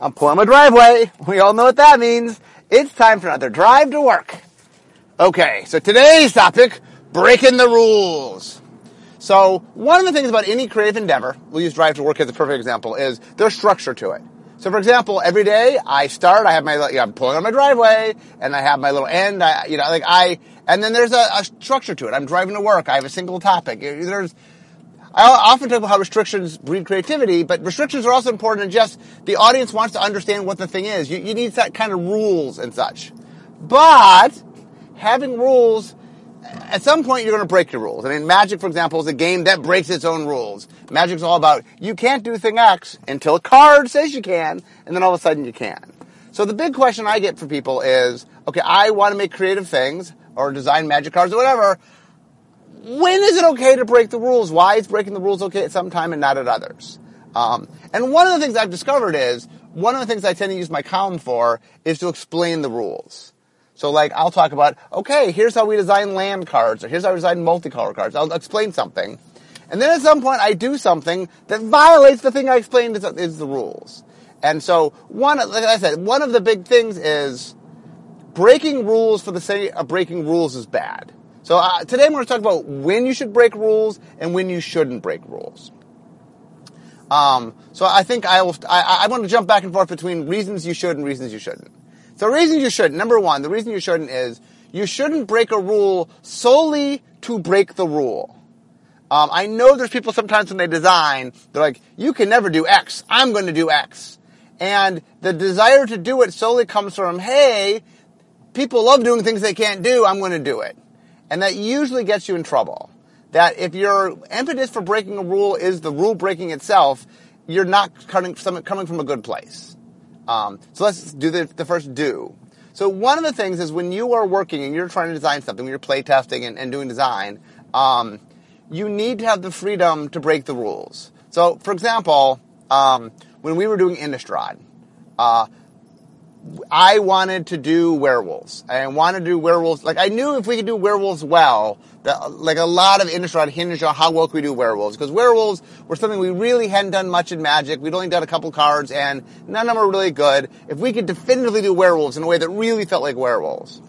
I'm pulling my driveway. We all know what that means. It's time for another drive to work. Okay, so today's topic, breaking the rules. So one of the things about any creative endeavor, we'll use drive to work as a perfect example, is there's structure to it. So for example, every day I start, I have my, you know, I'm pulling on my driveway, and I have my little end, I, you know, like I, and then there's a, a structure to it. I'm driving to work, I have a single topic. There's, I often talk about how restrictions breed creativity, but restrictions are also important in just the audience wants to understand what the thing is. You, you need that kind of rules and such. But having rules, at some point you're going to break your rules. I mean, Magic, for example, is a game that breaks its own rules. Magic's all about you can't do thing X until a card says you can, and then all of a sudden you can. So the big question I get for people is, okay, I want to make creative things or design magic cards or whatever when is it okay to break the rules? Why is breaking the rules okay at some time and not at others? Um, and one of the things I've discovered is one of the things I tend to use my column for is to explain the rules. So like I'll talk about, okay, here's how we design land cards, or here's how we design multicolor cards. I'll explain something. And then at some point I do something that violates the thing I explained is, is the rules. And so one, like I said, one of the big things is breaking rules for the sake of breaking rules is bad. So uh, today I'm going to talk about when you should break rules and when you shouldn't break rules. Um, so I think I will. I, I want to jump back and forth between reasons you should and reasons you shouldn't. So reasons you shouldn't. Number one, the reason you shouldn't is you shouldn't break a rule solely to break the rule. Um, I know there's people sometimes when they design, they're like, "You can never do X. I'm going to do X," and the desire to do it solely comes from, "Hey, people love doing things they can't do. I'm going to do it." And that usually gets you in trouble. That if your impetus for breaking a rule is the rule breaking itself, you're not coming, coming from a good place. Um, so let's do the, the first do. So one of the things is when you are working and you're trying to design something, when you're play testing and, and doing design, um, you need to have the freedom to break the rules. So, for example, um, when we were doing Innistrad, uh, I wanted to do werewolves. I wanted to do werewolves. Like I knew if we could do werewolves well, that like a lot of Innistrad hinged on how well could we do werewolves. Because werewolves were something we really hadn't done much in Magic. We'd only done a couple cards, and none of them were really good. If we could definitively do werewolves in a way that really felt like werewolves.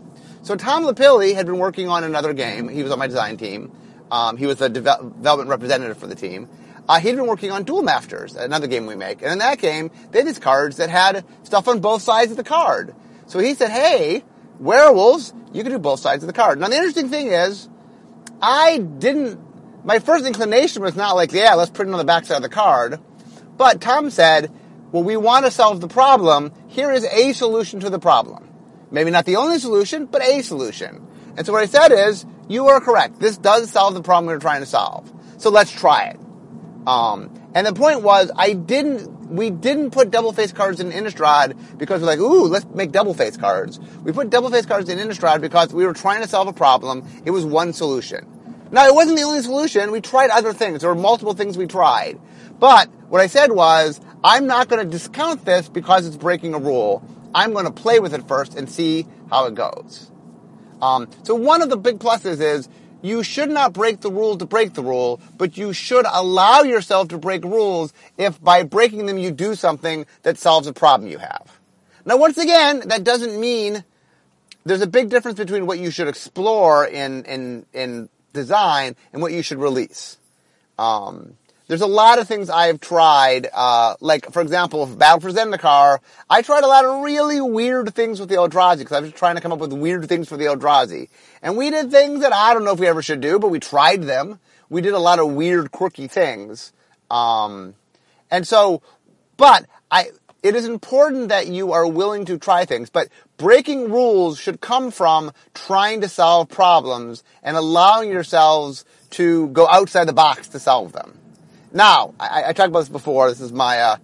So Tom LaPille had been working on another game. He was on my design team. Um, he was the development representative for the team uh, he'd been working on Duel Masters, another game we make. And in that game, they had these cards that had stuff on both sides of the card. So he said, hey, werewolves, you can do both sides of the card. Now the interesting thing is, I didn't, my first inclination was not like, yeah, let's put it on the back side of the card. But Tom said, well, we want to solve the problem. Here is a solution to the problem. Maybe not the only solution, but a solution. And so what I said is, you are correct. This does solve the problem we're trying to solve. So let's try it. Um, and the point was, I didn't, we didn't put double face cards in Innistrad because we're like, ooh, let's make double face cards. We put double face cards in Innistrad because we were trying to solve a problem. It was one solution. Now, it wasn't the only solution. We tried other things. There were multiple things we tried. But what I said was, I'm not going to discount this because it's breaking a rule. I'm going to play with it first and see how it goes. Um, so one of the big pluses is you should not break the rule to break the rule, but you should allow yourself to break rules if by breaking them you do something that solves a problem you have. Now, once again, that doesn't mean there's a big difference between what you should explore in, in, in design and what you should release. Um, there's a lot of things I've tried, uh, like, for example, Battle for Zendikar, I tried a lot of really weird things with the Eldrazi, because I was trying to come up with weird things for the Eldrazi. And we did things that I don't know if we ever should do, but we tried them. We did a lot of weird, quirky things. Um, and so, but I, it is important that you are willing to try things, but breaking rules should come from trying to solve problems and allowing yourselves to go outside the box to solve them. Now, I, I talked about this before. This is my, uh,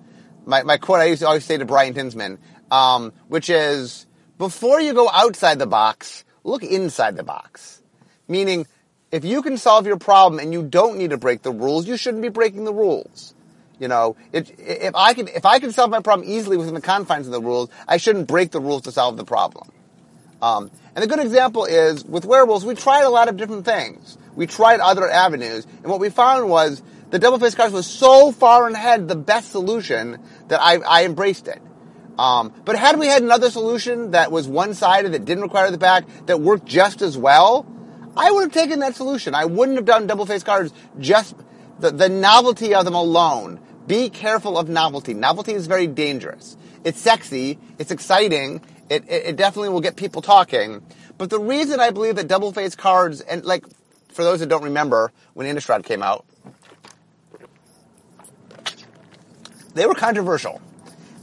my, my quote I used to always say to Brian Tinsman, um, which is, before you go outside the box, look inside the box. Meaning, if you can solve your problem and you don't need to break the rules, you shouldn't be breaking the rules. You know, if, if I can, if I can solve my problem easily within the confines of the rules, I shouldn't break the rules to solve the problem. Um, and a good example is with werewolves, we tried a lot of different things. We tried other avenues, and what we found was the double face cards was so far ahead the best solution that I, I embraced it. Um, but had we had another solution that was one-sided, that didn't require the back, that worked just as well, I would have taken that solution. I wouldn't have done double-face cards just the, the novelty of them alone. Be careful of novelty. Novelty is very dangerous. It's sexy. It's exciting. It, it, it definitely will get people talking. But the reason I believe that double-face cards, and like, for those that don't remember, when Innistrad came out, they were controversial.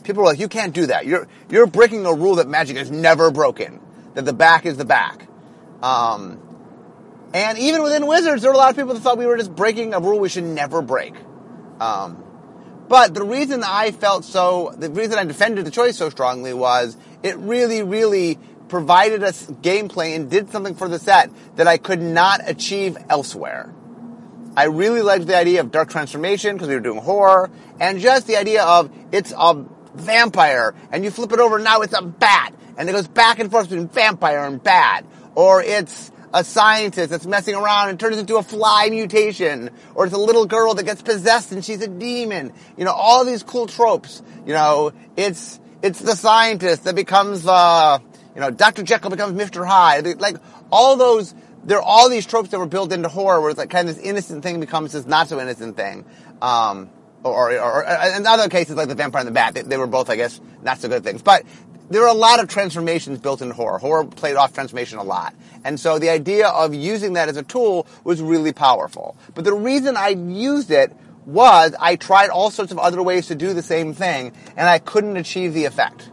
People were like, you can't do that. You're, you're breaking a rule that Magic has never broken. That the back is the back. Um, and even within Wizards, there were a lot of people that thought we were just breaking a rule we should never break. Um, but the reason I felt so, the reason I defended the choice so strongly was it really, really provided us gameplay and did something for the set that I could not achieve elsewhere. I really liked the idea of dark transformation because we were doing horror, and just the idea of it's a vampire, and you flip it over, now it's a bat, and it goes back and forth between vampire and bat, or it's a scientist that's messing around and turns into a fly mutation, or it's a little girl that gets possessed and she's a demon. You know, all these cool tropes. You know, it's it's the scientist that becomes uh, you know, Dr. Jekyll becomes Mr. Hyde. Like all those there are all these tropes that were built into horror where it's like kind of this innocent thing becomes this not so innocent thing. Um, or, or, or, in other cases like the vampire and the bat, they, they were both, I guess, not so good things. But there are a lot of transformations built into horror. Horror played off transformation a lot. And so the idea of using that as a tool was really powerful. But the reason I used it was I tried all sorts of other ways to do the same thing and I couldn't achieve the effect.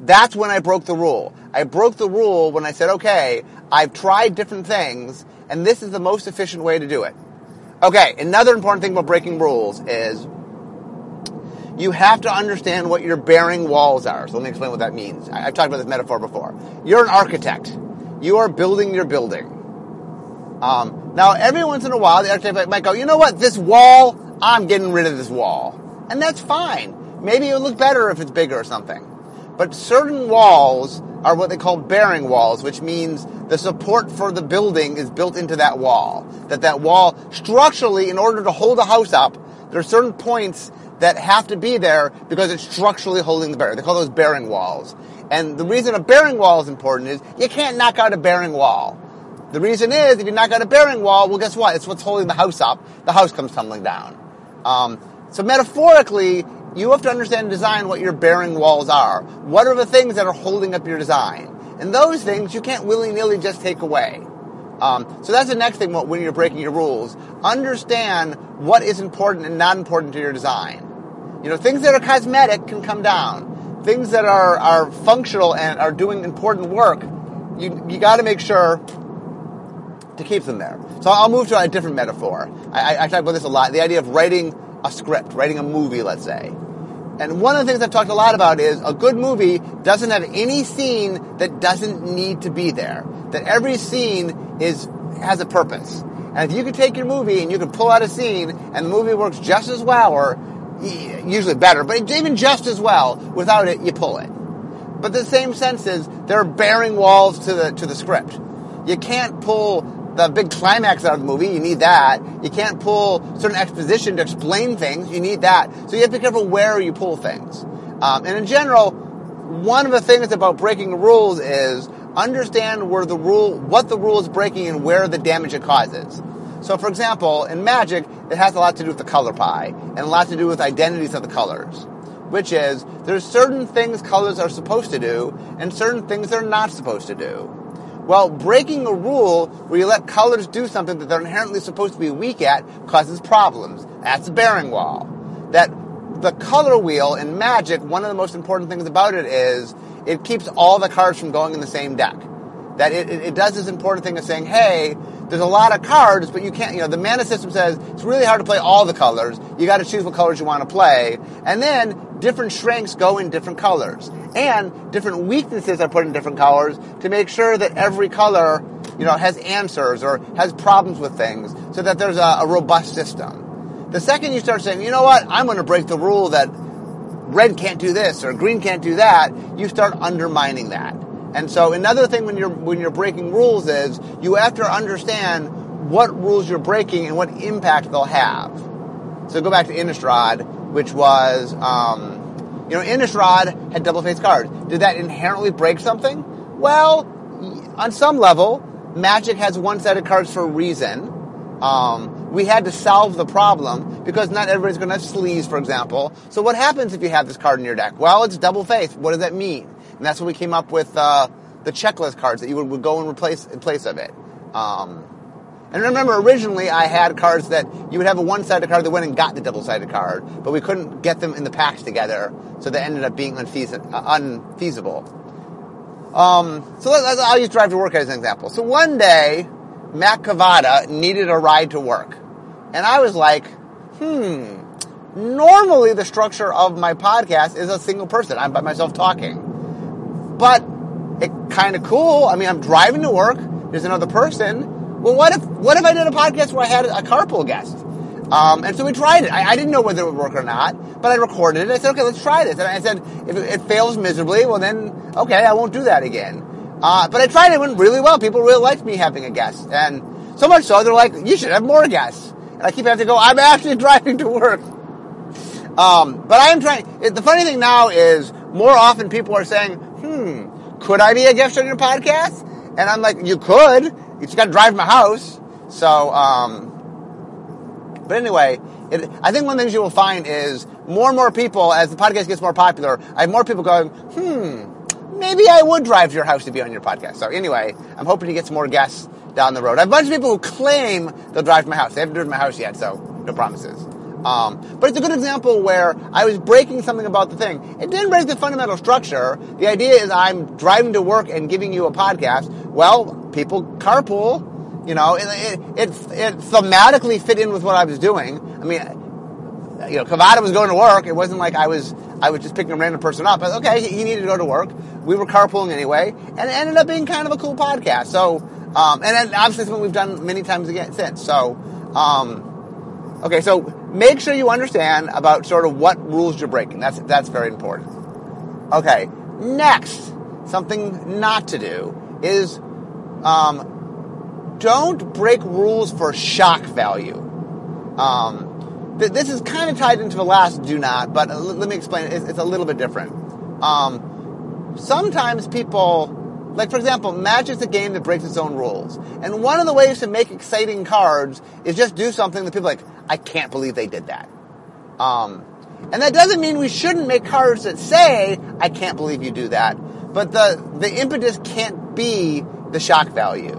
That's when I broke the rule. I broke the rule when I said, okay, I've tried different things and this is the most efficient way to do it. Okay, another important thing about breaking rules is you have to understand what your bearing walls are. So let me explain what that means. I've talked about this metaphor before. You're an architect. You are building your building. Um, now, every once in a while, the architect might go, you know what, this wall, I'm getting rid of this wall. And that's fine. Maybe it'll look better if it's bigger or something. But certain walls are what they call bearing walls, which means the support for the building is built into that wall. That that wall, structurally, in order to hold a house up, there are certain points that have to be there because it's structurally holding the bearing. They call those bearing walls. And the reason a bearing wall is important is you can't knock out a bearing wall. The reason is if you knock out a bearing wall, well, guess what? It's what's holding the house up. The house comes tumbling down. Um, so metaphorically, you have to understand design what your bearing walls are. What are the things that are holding up your design? And those things you can't willy-nilly just take away. Um, so that's the next thing when you're breaking your rules. Understand what is important and not important to your design. You know, things that are cosmetic can come down. Things that are, are functional and are doing important work, you, you gotta make sure to keep them there. So I'll move to a different metaphor. I, I, I talk about this a lot. The idea of writing a script, writing a movie, let's say. And one of the things I've talked a lot about is a good movie doesn't have any scene that doesn't need to be there. That every scene is has a purpose. And if you could take your movie and you could pull out a scene and the movie works just as well or usually better, but even just as well, without it, you pull it. But the same sense is there are bearing walls to the to the script. You can't pull the big climax out of the movie, you need that. You can't pull certain exposition to explain things, you need that. So you have to be careful where you pull things. Um, and in general, one of the things about breaking rules is understand where the rule, what the rule is breaking and where the damage it causes. So for example, in Magic, it has a lot to do with the color pie, and a lot to do with identities of the colors. Which is, there's certain things colors are supposed to do, and certain things they're not supposed to do. Well, breaking a rule where you let colors do something that they're inherently supposed to be weak at causes problems. That's a bearing wall. That the color wheel in Magic, one of the most important things about it is it keeps all the cards from going in the same deck. That it, it, does this important thing of saying, hey, there's a lot of cards, but you can't, you know, the mana system says it's really hard to play all the colors. You gotta choose what colors you want to play. And then different strengths go in different colors. And different weaknesses are put in different colors to make sure that every color, you know, has answers or has problems with things so that there's a, a robust system. The second you start saying, you know what, I'm gonna break the rule that red can't do this or green can't do that, you start undermining that. And so another thing when you're when you're breaking rules is you have to understand what rules you're breaking and what impact they'll have. So go back to Innistrad, which was um, You know, Innistrad had double faced cards. Did that inherently break something? Well, on some level, Magic has one set of cards for a reason. Um, we had to solve the problem because not everybody's going to have sleeves, for example. So what happens if you have this card in your deck? Well, it's double face. What does that mean? And that's when we came up with uh, the checklist cards that you would, would, go and replace in place of it. Um, and remember, originally I had cards that you would have a one-sided card that went and got the double-sided card, but we couldn't get them in the packs together, so they ended up being unfeas- uh, unfeasible. Um, so let, I'll use drive to work as an example. So one day, Matt Cavotta needed a ride to work, and I was like, hmm. Normally, the structure of my podcast is a single person. I'm by myself talking, but it kind of cool. I mean, I'm driving to work. There's another person well, what if what if I did a podcast where I had a carpool guest? Um, and so we tried it. I, I, didn't know whether it would work or not, but I recorded it. I said, okay, let's try this. And I said, if it, it fails miserably, well then, okay, I won't do that again. Uh, but I tried it. It went really well. People really liked me having a guest. And so much so, they're like, you should have more guests. And I keep having to go, I'm actually driving to work. Um, but I am trying. The funny thing now is more often people are saying, could I be a guest on your podcast? And I'm like, you could you just got to drive my house. So, um, but anyway, it, I think one of the things you will find is more and more people, as the podcast gets more popular, I have more people going, hmm, maybe I would drive to your house to be on your podcast. So anyway, I'm hoping to get some more guests down the road. I have a bunch of people who claim they'll drive to my house. They haven't driven my house yet, so no promises. Um, but it's a good example where I was breaking something about the thing. It didn't break the fundamental structure. The idea is I'm driving to work and giving you a podcast. Well, people carpool. You know, it, it, it, it thematically fit in with what I was doing. I mean, you know, Cavotta was going to work. It wasn't like I was I was just picking a random person up. But okay, he, needed to go to work. We were carpooling anyway, and it ended up being kind of a cool podcast. So, um, and then obviously something we've done many times again since. So, um, okay, so make sure you understand about sort of what rules you're breaking. That's that's very important. Okay, next, something not to do is um, don't break rules for shock value. Um, th- this is kind of tied into the last do not, but l- let me explain it. It's, it's a little bit different. Um, sometimes people, like for example, Magic's a game that breaks its own rules. And one of the ways to make exciting cards is just do something that people like, I can't believe they did that. Um, and that doesn't mean we shouldn't make cards that say, I can't believe you do that. But the, the impetus can't be the shock value.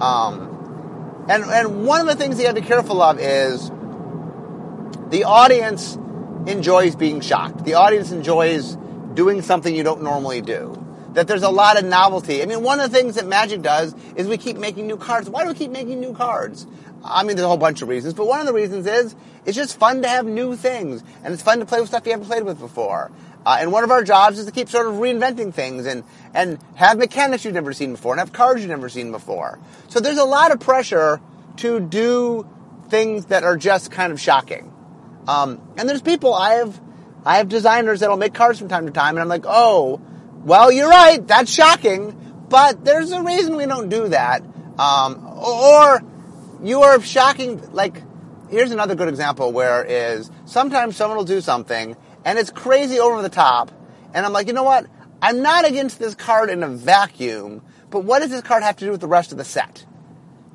Um, and, and one of the things you have to be careful of is the audience enjoys being shocked. The audience enjoys doing something you don't normally do. That there's a lot of novelty. I mean, one of the things that Magic does is we keep making new cards. Why do we keep making new cards? I mean, there's a whole bunch of reasons, but one of the reasons is it's just fun to have new things, and it's fun to play with stuff you haven't played with before. Uh, and one of our jobs is to keep sort of reinventing things and, and have mechanics you've never seen before and have cards you've never seen before. So there's a lot of pressure to do things that are just kind of shocking. Um, and there's people I have, I have designers that'll make cards from time to time, and I'm like, oh, well, you're right, that's shocking, but there's a reason we don't do that. Um, or you are shocking, like, here's another good example where is sometimes someone will do something and it's crazy over the top. And I'm like, you know what? I'm not against this card in a vacuum, but what does this card have to do with the rest of the set?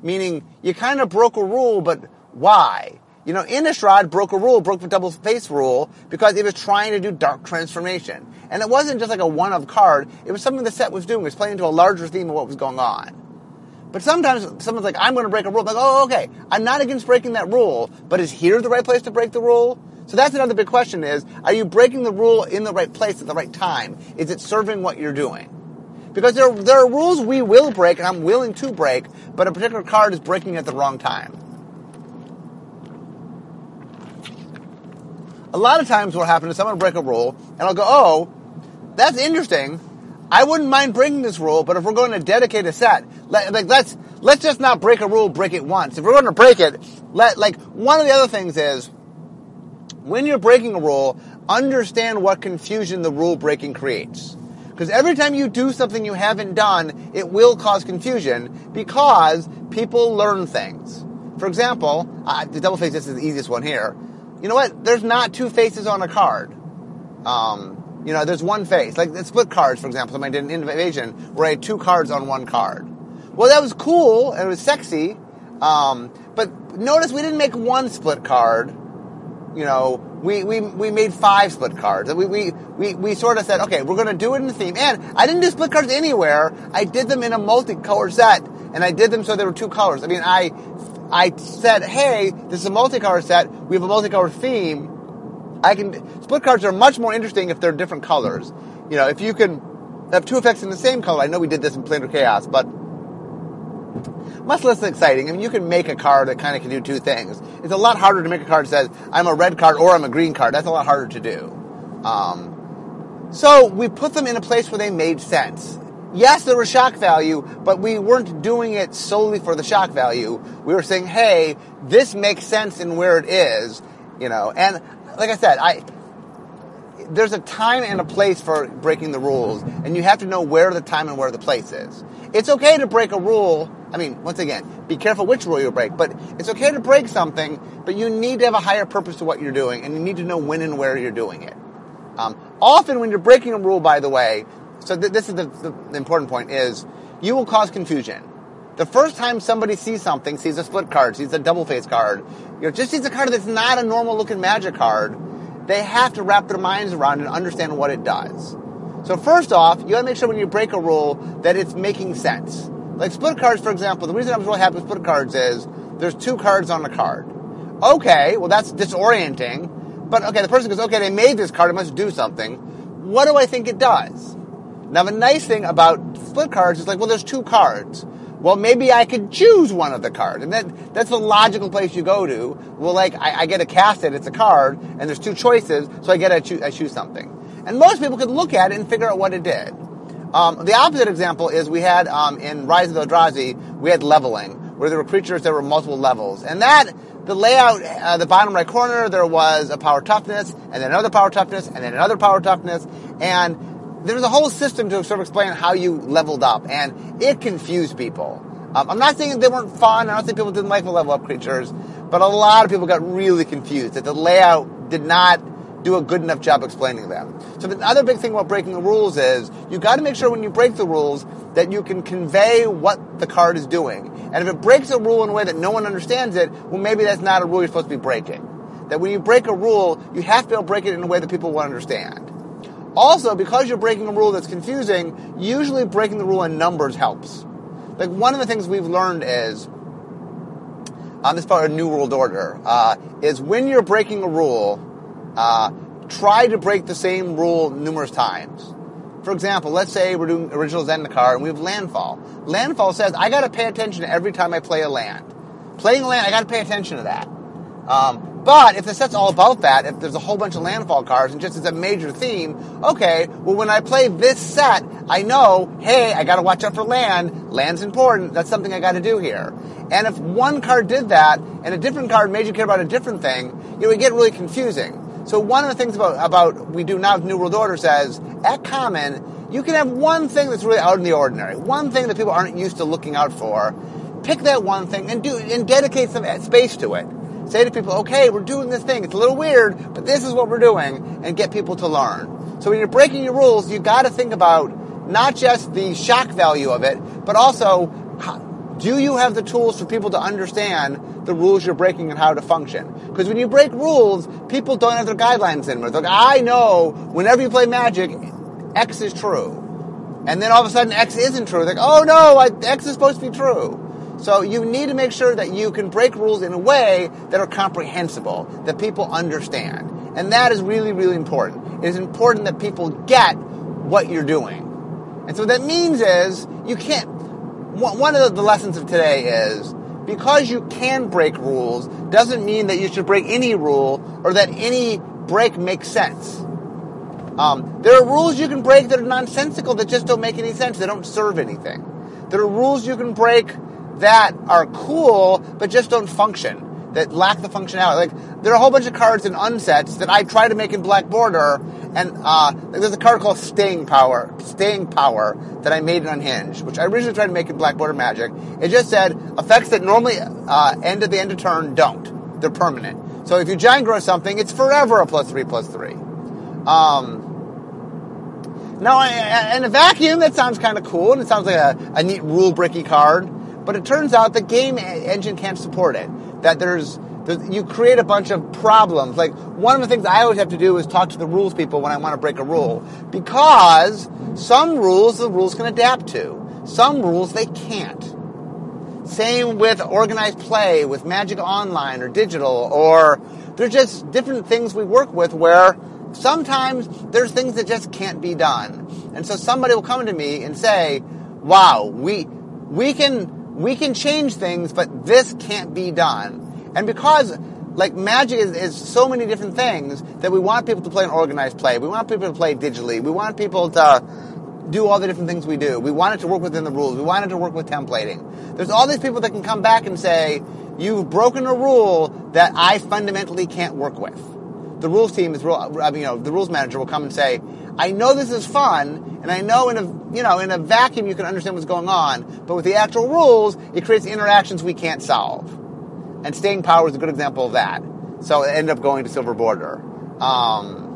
Meaning, you kind of broke a rule, but why? You know, Innistrad broke a rule, broke the double face rule, because it was trying to do dark transformation. And it wasn't just like a one-of card, it was something the set was doing, it was playing into a larger theme of what was going on. But sometimes someone's like, I'm going to break a rule. I'm like, oh, okay. I'm not against breaking that rule, but is here the right place to break the rule? So that's another big question is, are you breaking the rule in the right place at the right time? Is it serving what you're doing? Because there, there are rules we will break and I'm willing to break, but a particular card is breaking at the wrong time. A lot of times what happens is someone will break a rule and I'll go, oh, that's interesting. I wouldn't mind breaking this rule, but if we're going to dedicate a set, let, like let's let's just not break a rule, break it once. If we're going to break it, let like one of the other things is when you're breaking a rule, understand what confusion the rule breaking creates. Because every time you do something you haven't done, it will cause confusion because people learn things. For example, uh, the double face, this is the easiest one here. You know what? There's not two faces on a card. Um, you know, there's one face. Like split cards, for example, somebody did an invasion where I had two cards on one card. Well, that was cool and it was sexy. Um, but notice we didn't make one split card. You know, we, we, we made five split cards. We, we, we, we sort of said, okay, we're going to do it in the theme. And I didn't do split cards anywhere. I did them in a multi-color set. And I did them so there were two colors. I mean, I, I said, hey, this is a multi-color set. We have a multi-color theme. I can, split cards are much more interesting if they're different colors. You know, if you can have two effects in the same color, I know we did this in Planar Chaos, but much less exciting. I mean, you can make a card that kind of can do two things. It's a lot harder to make a card that says, I'm a red card or I'm a green card. That's a lot harder to do. Um, so we put them in a place where they made sense. Yes, there was shock value, but we weren't doing it solely for the shock value. We were saying, hey, this makes sense in where it is, you know, and like I said, I, there's a time and a place for breaking the rules, and you have to know where the time and where the place is. It's okay to break a rule. I mean, once again, be careful which rule you break, but it's okay to break something, but you need to have a higher purpose to what you're doing, and you need to know when and where you're doing it. Um, often, when you're breaking a rule, by the way, so th- this is the, the, the important point, is you will cause confusion. The first time somebody sees something, sees a split card, sees a double face card, you know, just sees a card that's not a normal looking magic card, they have to wrap their minds around and understand what it does. So first off, you gotta make sure when you break a rule that it's making sense. Like split cards, for example, the reason I was really happy with split cards is there's two cards on a card. Okay, well that's disorienting, but okay, the person goes, okay, they made this card, it must do something. What do I think it does? Now the nice thing about split cards is like, well, there's two cards. Well, maybe I could choose one of the cards. And that, that's the logical place you go to. Well, like, I, I get cast it, it's a card, and there's two choices, so I get to choose, I choose something. And most people could look at it and figure out what it did. Um, the opposite example is we had um, in Rise of the Eldrazi, we had leveling, where there were creatures that were multiple levels. And that, the layout, uh, the bottom right corner, there was a power toughness, and then another power toughness, and then another power toughness, and there was a whole system to sort of explain how you leveled up, and it confused people. Um, I'm not saying they weren't fun, I don't think people didn't like the level up creatures, but a lot of people got really confused that the layout did not do a good enough job explaining them. So the other big thing about breaking the rules is you got to make sure when you break the rules that you can convey what the card is doing. And if it breaks a rule in a way that no one understands it, well, maybe that's not a rule you're supposed to be breaking. That when you break a rule, you have to be able to break it in a way that people will understand. Also, because you're breaking a rule that's confusing, usually breaking the rule in numbers helps. Like one of the things we've learned is on this part of New World Order uh, is when you're breaking a rule, uh, try to break the same rule numerous times. For example, let's say we're doing original Zendikar and we have landfall. Landfall says I got to pay attention every time I play a land. Playing land, I got to pay attention to that. Um, but if the set's all about that, if there's a whole bunch of landfall cards and just as a major theme, okay, well when I play this set, I know, hey, I gotta watch out for land. Land's important. That's something I gotta do here. And if one card did that and a different card made you care about a different thing, it would get really confusing. So one of the things about, about we do now with New World Order says, at common, you can have one thing that's really out in the ordinary, one thing that people aren't used to looking out for. Pick that one thing and do and dedicate some space to it. Say to people, okay, we're doing this thing. It's a little weird, but this is what we're doing, and get people to learn. So when you're breaking your rules, you got to think about not just the shock value of it, but also do you have the tools for people to understand the rules you're breaking and how to function? Because when you break rules, people don't have their guidelines anymore. They're like, I know whenever you play Magic, X is true. And then all of a sudden, X isn't true. They're like, oh no, X is supposed to be true. So you need to make sure that you can break rules in a way that are comprehensible, that people understand. And that is really, really important. It is important that people get what you're doing. And so what that means is you can't one of the lessons of today is because you can break rules doesn't mean that you should break any rule or that any break makes sense. Um, there are rules you can break that are nonsensical that just don't make any sense. They don't serve anything. There are rules you can break that are cool but just don't function that lack the functionality. Like there are a whole bunch of cards in unsets that I try to make in Black Border, and uh, like there's a card called Staying Power, Staying Power that I made in Unhinged, which I originally tried to make in Black Border Magic. It just said effects that normally uh, end at the end of turn don't. They're permanent. So if you giant grow something, it's forever a plus three plus three. Um, now, in a vacuum, that sounds kind of cool, and it sounds like a, a neat rule bricky card. But it turns out the game engine can't support it. That there's, there's, you create a bunch of problems. Like one of the things I always have to do is talk to the rules people when I want to break a rule, because some rules the rules can adapt to, some rules they can't. Same with organized play, with Magic Online or digital, or there's just different things we work with where sometimes there's things that just can't be done. And so somebody will come to me and say, wow, we, we can, we can change things, but this can't be done. And because like magic is, is so many different things that we want people to play an organized play. We want people to play digitally. We want people to do all the different things we do. We want it to work within the rules. We want it to work with templating. There's all these people that can come back and say, you've broken a rule that I fundamentally can't work with the rules team is, I mean, you know, the rules manager will come and say, I know this is fun, and I know in a, you know, in a vacuum you can understand what's going on, but with the actual rules, it creates interactions we can't solve. And staying power is a good example of that. So it ended up going to silver border. Um,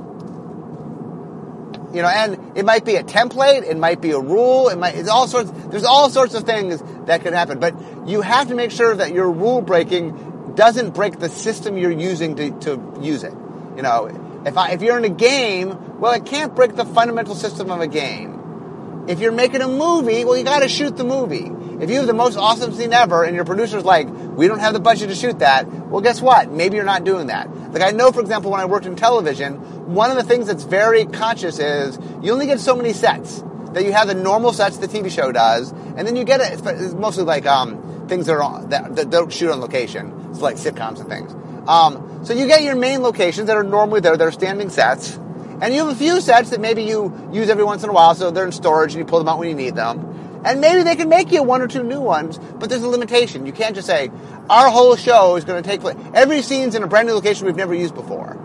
you know, and it might be a template, it might be a rule, it might, it's all sorts, there's all sorts of things that can happen, but you have to make sure that your rule breaking doesn't break the system you're using to, to use it. You know, if I, if you're in a game, well, it can't break the fundamental system of a game. If you're making a movie, well, you got to shoot the movie. If you have the most awesome scene ever, and your producer's like, we don't have the budget to shoot that, well, guess what? Maybe you're not doing that. Like I know, for example, when I worked in television, one of the things that's very conscious is you only get so many sets. That you have the normal sets the TV show does, and then you get it. It's mostly like um, things that, are that, that don't shoot on location. It's like sitcoms and things. Um, so you get your main locations that are normally there, they're standing sets, and you have a few sets that maybe you use every once in a while, so they're in storage and you pull them out when you need them. And maybe they can make you one or two new ones, but there's a limitation. You can't just say, our whole show is going to take place. Every scene's in a brand new location we've never used before.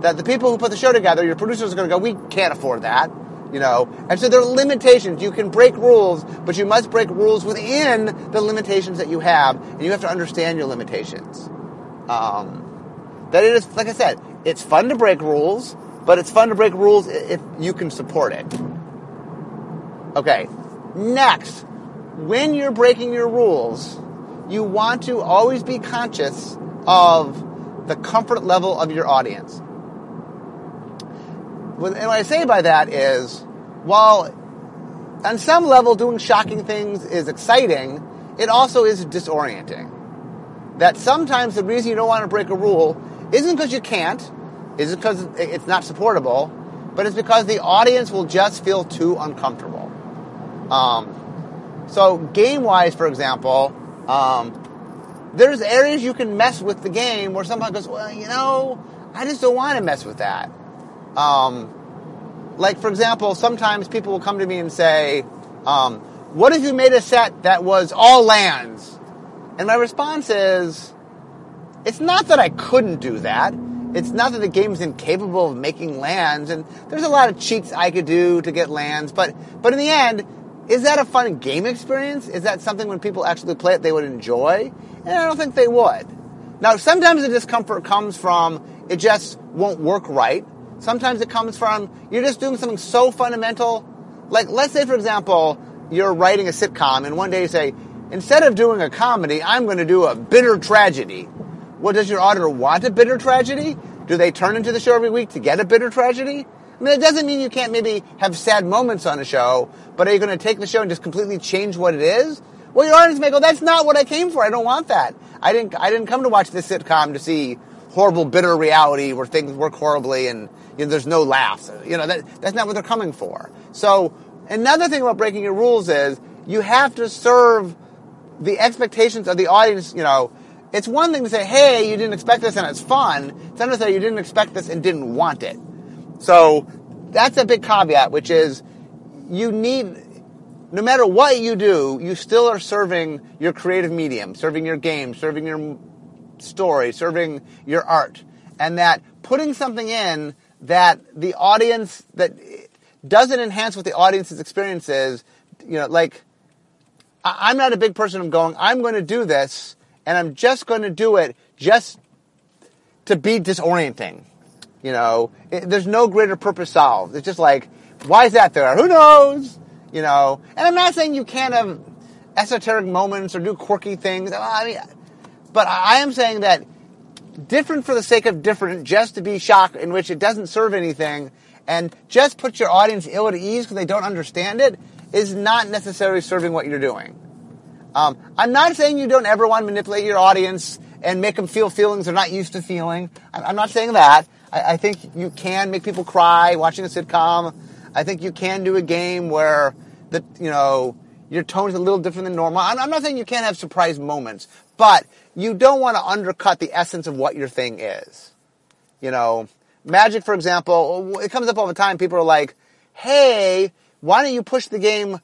That the people who put the show together, your producers are going to go, we can't afford that. You know, and so there are limitations. You can break rules, but you must break rules within the limitations that you have, and you have to understand your limitations. Um, that it is, like I said, it's fun to break rules, but it's fun to break rules if you can support it. Okay, next, when you're breaking your rules, you want to always be conscious of the comfort level of your audience. And what I say by that is, while on some level doing shocking things is exciting, it also is disorienting that sometimes the reason you don't want to break a rule isn't because you can't, isn't because it's not supportable, but it's because the audience will just feel too uncomfortable. Um, so game wise, for example, um, there's areas you can mess with the game where somebody goes, well, you know, I just don't want to mess with that. Um, like for example, sometimes people will come to me and say, um, "What if you made a set that was all lands?" And my response is, it's not that I couldn't do that. It's not that the game's incapable of making lands, and there's a lot of cheats I could do to get lands, but, but in the end, is that a fun game experience? Is that something when people actually play it they would enjoy? And I don't think they would. Now, sometimes the discomfort comes from it just won't work right. Sometimes it comes from you're just doing something so fundamental. Like, let's say, for example, you're writing a sitcom, and one day you say, Instead of doing a comedy, I'm going to do a bitter tragedy. Well, does your auditor want a bitter tragedy? Do they turn into the show every week to get a bitter tragedy? I mean, it doesn't mean you can't maybe have sad moments on a show, but are you going to take the show and just completely change what it is? Well, your audience may go, that's not what I came for. I don't want that. I didn't, I didn't come to watch this sitcom to see horrible, bitter reality where things work horribly and you know, there's no laughs. You know, that, that's not what they're coming for. So another thing about breaking your rules is you have to serve the expectations of the audience, you know, it's one thing to say, hey, you didn't expect this and it's fun. It's another to say you didn't expect this and didn't want it. So that's a big caveat, which is you need, no matter what you do, you still are serving your creative medium, serving your game, serving your story, serving your art. And that putting something in that the audience, that doesn't enhance what the audience's experience is, you know, like, I'm not a big person of going, I'm going to do this and I'm just going to do it just to be disorienting. You know, it, there's no greater purpose solved. It's just like, why is that there? Who knows? You know, and I'm not saying you can't have esoteric moments or do quirky things. I mean, but I am saying that different for the sake of different, just to be shocked, in which it doesn't serve anything, and just put your audience ill at ease because they don't understand it, is not necessarily serving what you're doing. Um, I'm not saying you don't ever want to manipulate your audience and make them feel feelings they're not used to feeling. I'm not saying that. I, I think you can make people cry watching a sitcom. I think you can do a game where the you know your tone is a little different than normal. I'm, I'm not saying you can't have surprise moments, but you don't want to undercut the essence of what your thing is. You know, Magic, for example, it comes up all the time. People are like, "Hey, why don't you push the game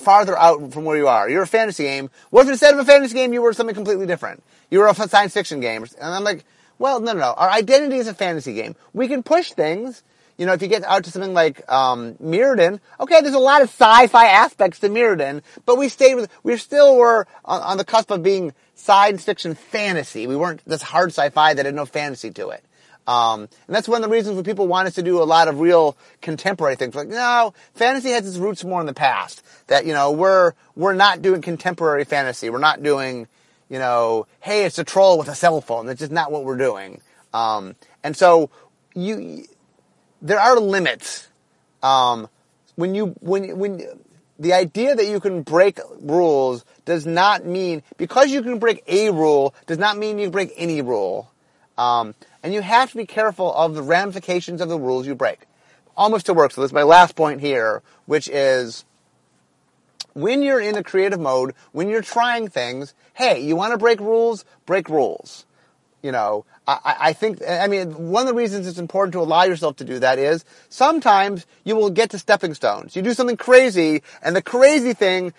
farther out from where you are? You're a fantasy game. What if instead of a fantasy game, you were something completely different? You were a science fiction game?" And I'm like, "Well, no, no, no. Our identity is a fantasy game. We can push things." You know, if you get out to something like um, Mirrodin, okay, there's a lot of sci-fi aspects to Mirrodin, but we stayed with, we still were on, on the cusp of being science fiction fantasy. We weren't this hard sci-fi that had no fantasy to it. Um, and that's one of the reasons why people want us to do a lot of real contemporary things. Like, no, fantasy has its roots more in the past. That, you know, we're, we're not doing contemporary fantasy. We're not doing, you know, hey, it's a troll with a cell phone. That's just not what we're doing. Um, and so you, there are limits. Um, when you when when the idea that you can break rules does not mean because you can break a rule does not mean you break any rule. Um, and you have to be careful of the ramifications of the rules you break. Almost to work. So this is my last point here, which is when you're in a creative mode, when you're trying things, hey, you want to break rules? Break rules. You know, I, I think, I mean, one of the reasons it's important to allow yourself to do that is sometimes you will get to stepping stones. You do something crazy, and the crazy thing,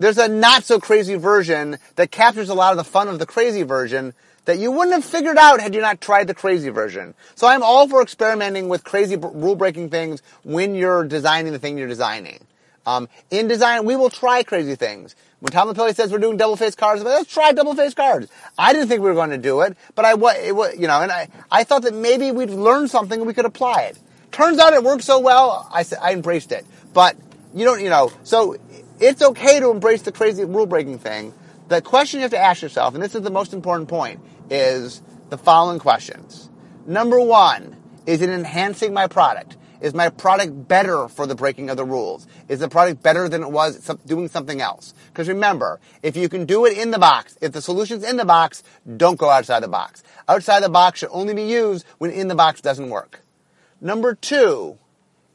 there's a not so crazy version that captures a lot of the fun of the crazy version that you wouldn't have figured out had you not tried the crazy version. So I'm all for experimenting with crazy rule breaking things when you're designing the thing you're designing. Um, in design, we will try crazy things. When Tom LaPille says we're doing double face cards, let's try double face cards. I didn't think we were going to do it, but I, it, you know, and I, I thought that maybe we'd learn something and we could apply it. Turns out it worked so well, I, said I embraced it. But you don't, you know, so it's okay to embrace the crazy rule breaking thing. The question you have to ask yourself, and this is the most important point, is the following questions. Number one, is it enhancing my product? Is my product better for the breaking of the rules? Is the product better than it was doing something else? Because remember, if you can do it in the box, if the solution's in the box, don't go outside the box. Outside the box should only be used when in the box doesn't work. Number two,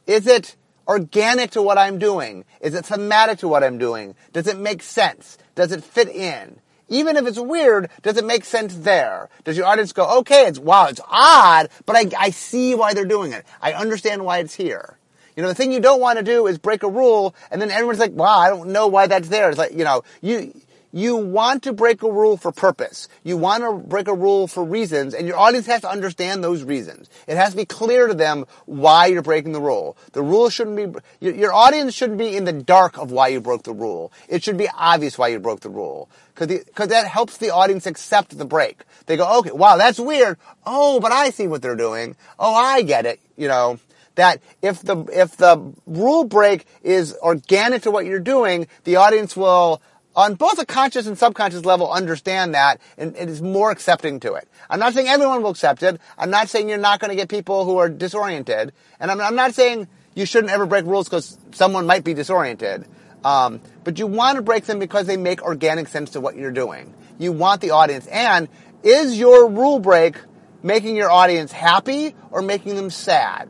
is it organic to what I'm doing? Is it thematic to what I'm doing? Does it make sense? Does it fit in? Even if it's weird, does it make sense there? Does your audience go, okay, it's wow, it's odd, but I, I see why they're doing it. I understand why it's here. You know, the thing you don't want to do is break a rule and then everyone's like, wow, I don't know why that's there. It's like, you know, you, you want to break a rule for purpose. You want to break a rule for reasons, and your audience has to understand those reasons. It has to be clear to them why you're breaking the rule. The rule shouldn't be, your, your audience shouldn't be in the dark of why you broke the rule. It should be obvious why you broke the rule. Cause, cause that helps the audience accept the break. They go, okay, wow, that's weird. Oh, but I see what they're doing. Oh, I get it. You know, that if the, if the rule break is organic to what you're doing, the audience will on both a conscious and subconscious level understand that and it is more accepting to it. I'm not saying everyone will accept it. I'm not saying you're not going to get people who are disoriented. And I'm, I'm not saying you shouldn't ever break rules because someone might be disoriented. Um, but you want to break them because they make organic sense to what you're doing. You want the audience. And is your rule break making your audience happy or making them sad?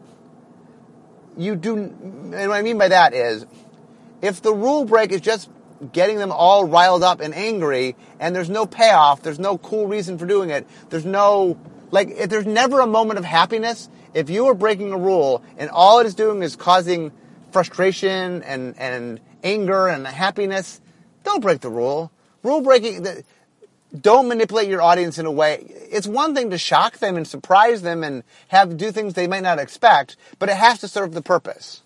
You do, and what I mean by that is, if the rule break is just getting them all riled up and angry, and there's no payoff, there's no cool reason for doing it, there's no, like, if there's never a moment of happiness, if you are breaking a rule and all it is doing is causing frustration and, and anger and happiness, don't break the rule. Rule breaking, don't manipulate your audience in a way. It's one thing to shock them and surprise them and have do things they might not expect, but it has to serve the purpose.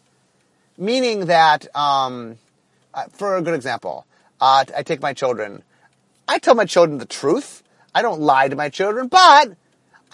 Meaning that, um, uh, for a good example, uh, I take my children. I tell my children the truth. I don't lie to my children, but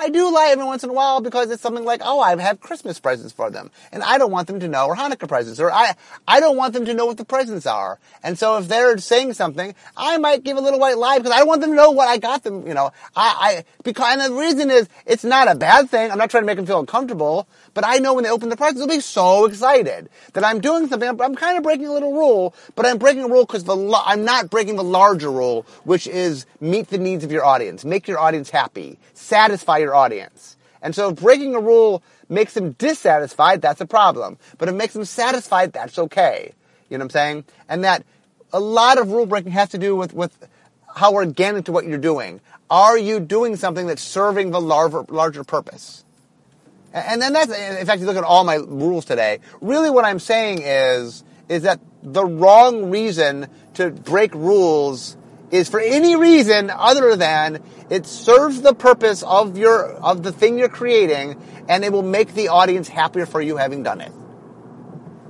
I do lie every once in a while because it's something like, oh, I have Christmas presents for them. And I don't want them to know, or Hanukkah presents, or I, I don't want them to know what the presents are. And so if they're saying something, I might give a little white lie because I want them to know what I got them, you know. I, I, because, and the reason is, it's not a bad thing. I'm not trying to make them feel uncomfortable, but I know when they open the presents, they'll be so excited that I'm doing something. I'm, I'm kind of breaking a little rule, but I'm breaking a rule because the, I'm not breaking the larger rule, which is meet the needs of your audience, make your audience happy, satisfy your audience. And so if breaking a rule makes them dissatisfied, that's a problem. But if it makes them satisfied, that's okay. You know what I'm saying? And that a lot of rule breaking has to do with, with how organic to what you're doing. Are you doing something that's serving the larger, larger purpose? And then that's, in fact, you look at all my rules today. Really what I'm saying is, is that the wrong reason to break rules is for any reason other than it serves the purpose of your of the thing you're creating, and it will make the audience happier for you having done it.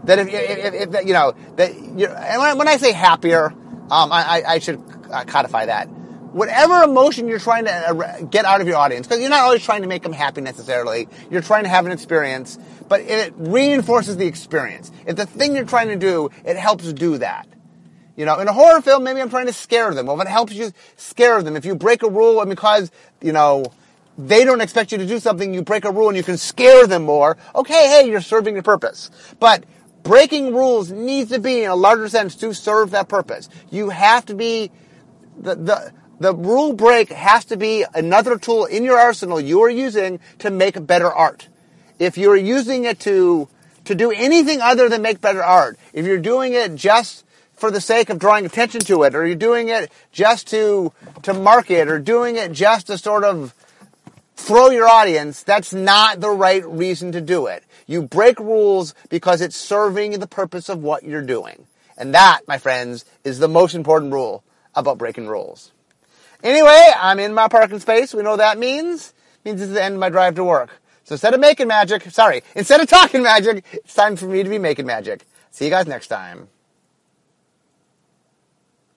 That if, if, if, if you know that you're, and when I say happier, um, I, I should uh, codify that. Whatever emotion you're trying to uh, get out of your audience, because you're not always trying to make them happy necessarily. You're trying to have an experience, but it reinforces the experience. If the thing you're trying to do, it helps do that. You know, in a horror film, maybe I'm trying to scare them. Well, if it helps you scare them, if you break a rule and because, you know, they don't expect you to do something, you break a rule and you can scare them more, okay, hey, you're serving your purpose. But breaking rules needs to be in a larger sense to serve that purpose. You have to be, the, the, the rule break has to be another tool in your arsenal you are using to make better art. If you're using it to, to do anything other than make better art, if you're doing it just for the sake of drawing attention to it, or you're doing it just to, to market, or doing it just to sort of throw your audience, that's not the right reason to do it. You break rules because it's serving the purpose of what you're doing. And that, my friends, is the most important rule about breaking rules. Anyway, I'm in my parking space. We know what that means. It means it's the end of my drive to work. So instead of making magic, sorry, instead of talking magic, it's time for me to be making magic. See you guys next time.